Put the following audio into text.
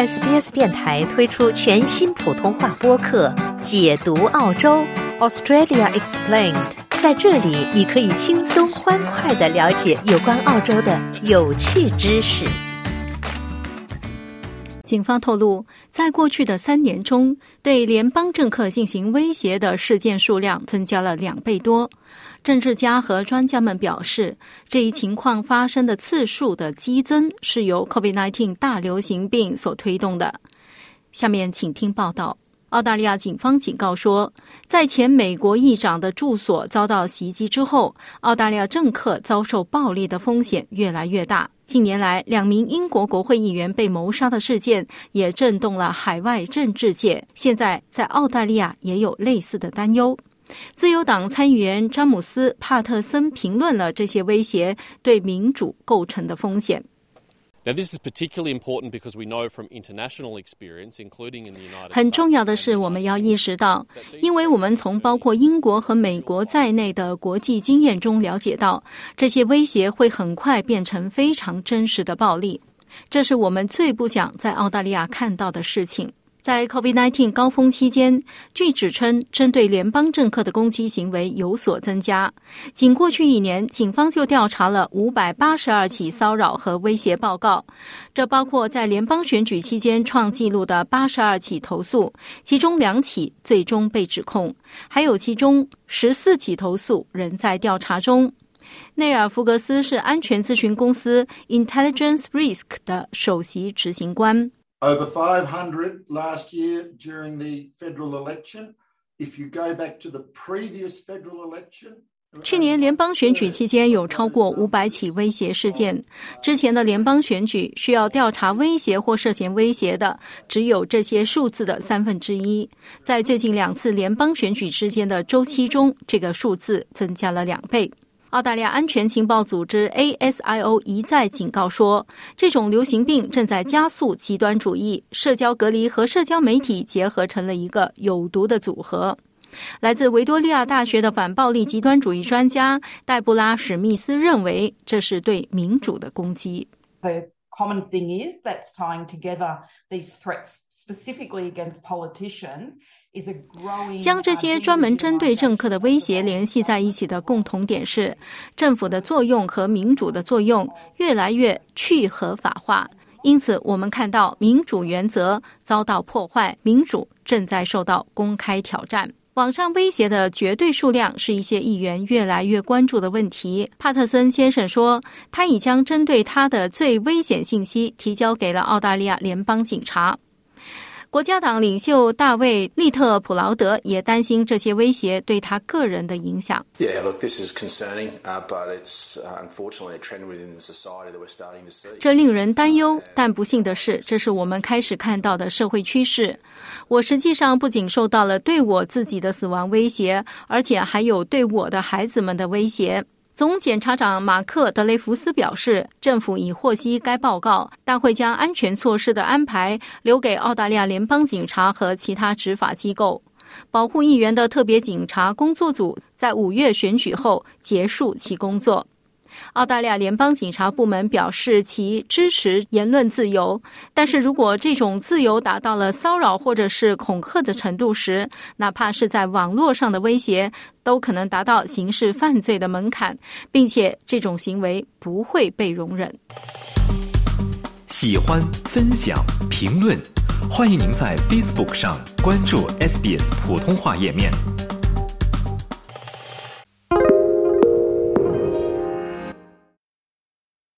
SBS 电台推出全新普通话播客《解读澳洲 Australia Explained》。在这里，你可以轻松欢快的了解有关澳洲的有趣知识。警方透露，在过去的三年中，对联邦政客进行威胁的事件数量增加了两倍多。政治家和专家们表示，这一情况发生的次数的激增是由 COVID-19 大流行病所推动的。下面请听报道。澳大利亚警方警告说，在前美国议长的住所遭到袭击之后，澳大利亚政客遭受暴力的风险越来越大。近年来，两名英国国会议员被谋杀的事件也震动了海外政治界。现在，在澳大利亚也有类似的担忧。自由党参议员詹姆斯·帕特森评论了这些威胁对民主构成的风险。很重要的是，我们要意识到，因为我们从包括英国和美国在内的国际经验中了解到，这些威胁会很快变成非常真实的暴力。这是我们最不想在澳大利亚看到的事情。在 COVID-19 高峰期间，据指称，针对联邦政客的攻击行为有所增加。仅过去一年，警方就调查了五百八十二起骚扰和威胁报告，这包括在联邦选举期间创纪录的八十二起投诉，其中两起最终被指控，还有其中十四起投诉仍在调查中。内尔·福格斯是安全咨询公司 Intelligence Risk 的首席执行官。Over 500 last year during the federal election. If you go back to the previous federal election, 去年联邦选举期间有超过五百起威胁事件。之前的联邦选举需要调查威胁或涉嫌威胁的只有这些数字的三分之一。在最近两次联邦选举之间的周期中，这个数字增加了两倍。澳大利亚安全情报组织 ASIO 一再警告说，这种流行病正在加速极端主义、社交隔离和社交媒体结合成了一个有毒的组合。来自维多利亚大学的反暴力极端主义专家黛布拉·史密斯认为，这是对民主的攻击。Common thing is that's tying together these threats specifically against politicians. 将这些专门针对政客的威胁联系在一起的共同点是，政府的作用和民主的作用越来越去合法化。因此，我们看到民主原则遭到破坏，民主正在受到公开挑战。网上威胁的绝对数量是一些议员越来越关注的问题。帕特森先生说，他已将针对他的最危险信息提交给了澳大利亚联邦警察。国家党领袖大卫·利特普劳德也担心这些威胁对他个人的影响。这令人担忧，但不幸的是，这是我们开始看到的社会趋势。我实际上不仅受到了对我自己的死亡威胁，而且还有对我的孩子们的威胁。总检察长马克·德雷福斯表示，政府已获悉该报告，但会将安全措施的安排留给澳大利亚联邦警察和其他执法机构。保护议员的特别警察工作组在五月选举后结束其工作。澳大利亚联邦警察部门表示，其支持言论自由，但是如果这种自由达到了骚扰或者是恐吓的程度时，哪怕是在网络上的威胁，都可能达到刑事犯罪的门槛，并且这种行为不会被容忍。喜欢、分享、评论，欢迎您在 Facebook 上关注 SBS 普通话页面。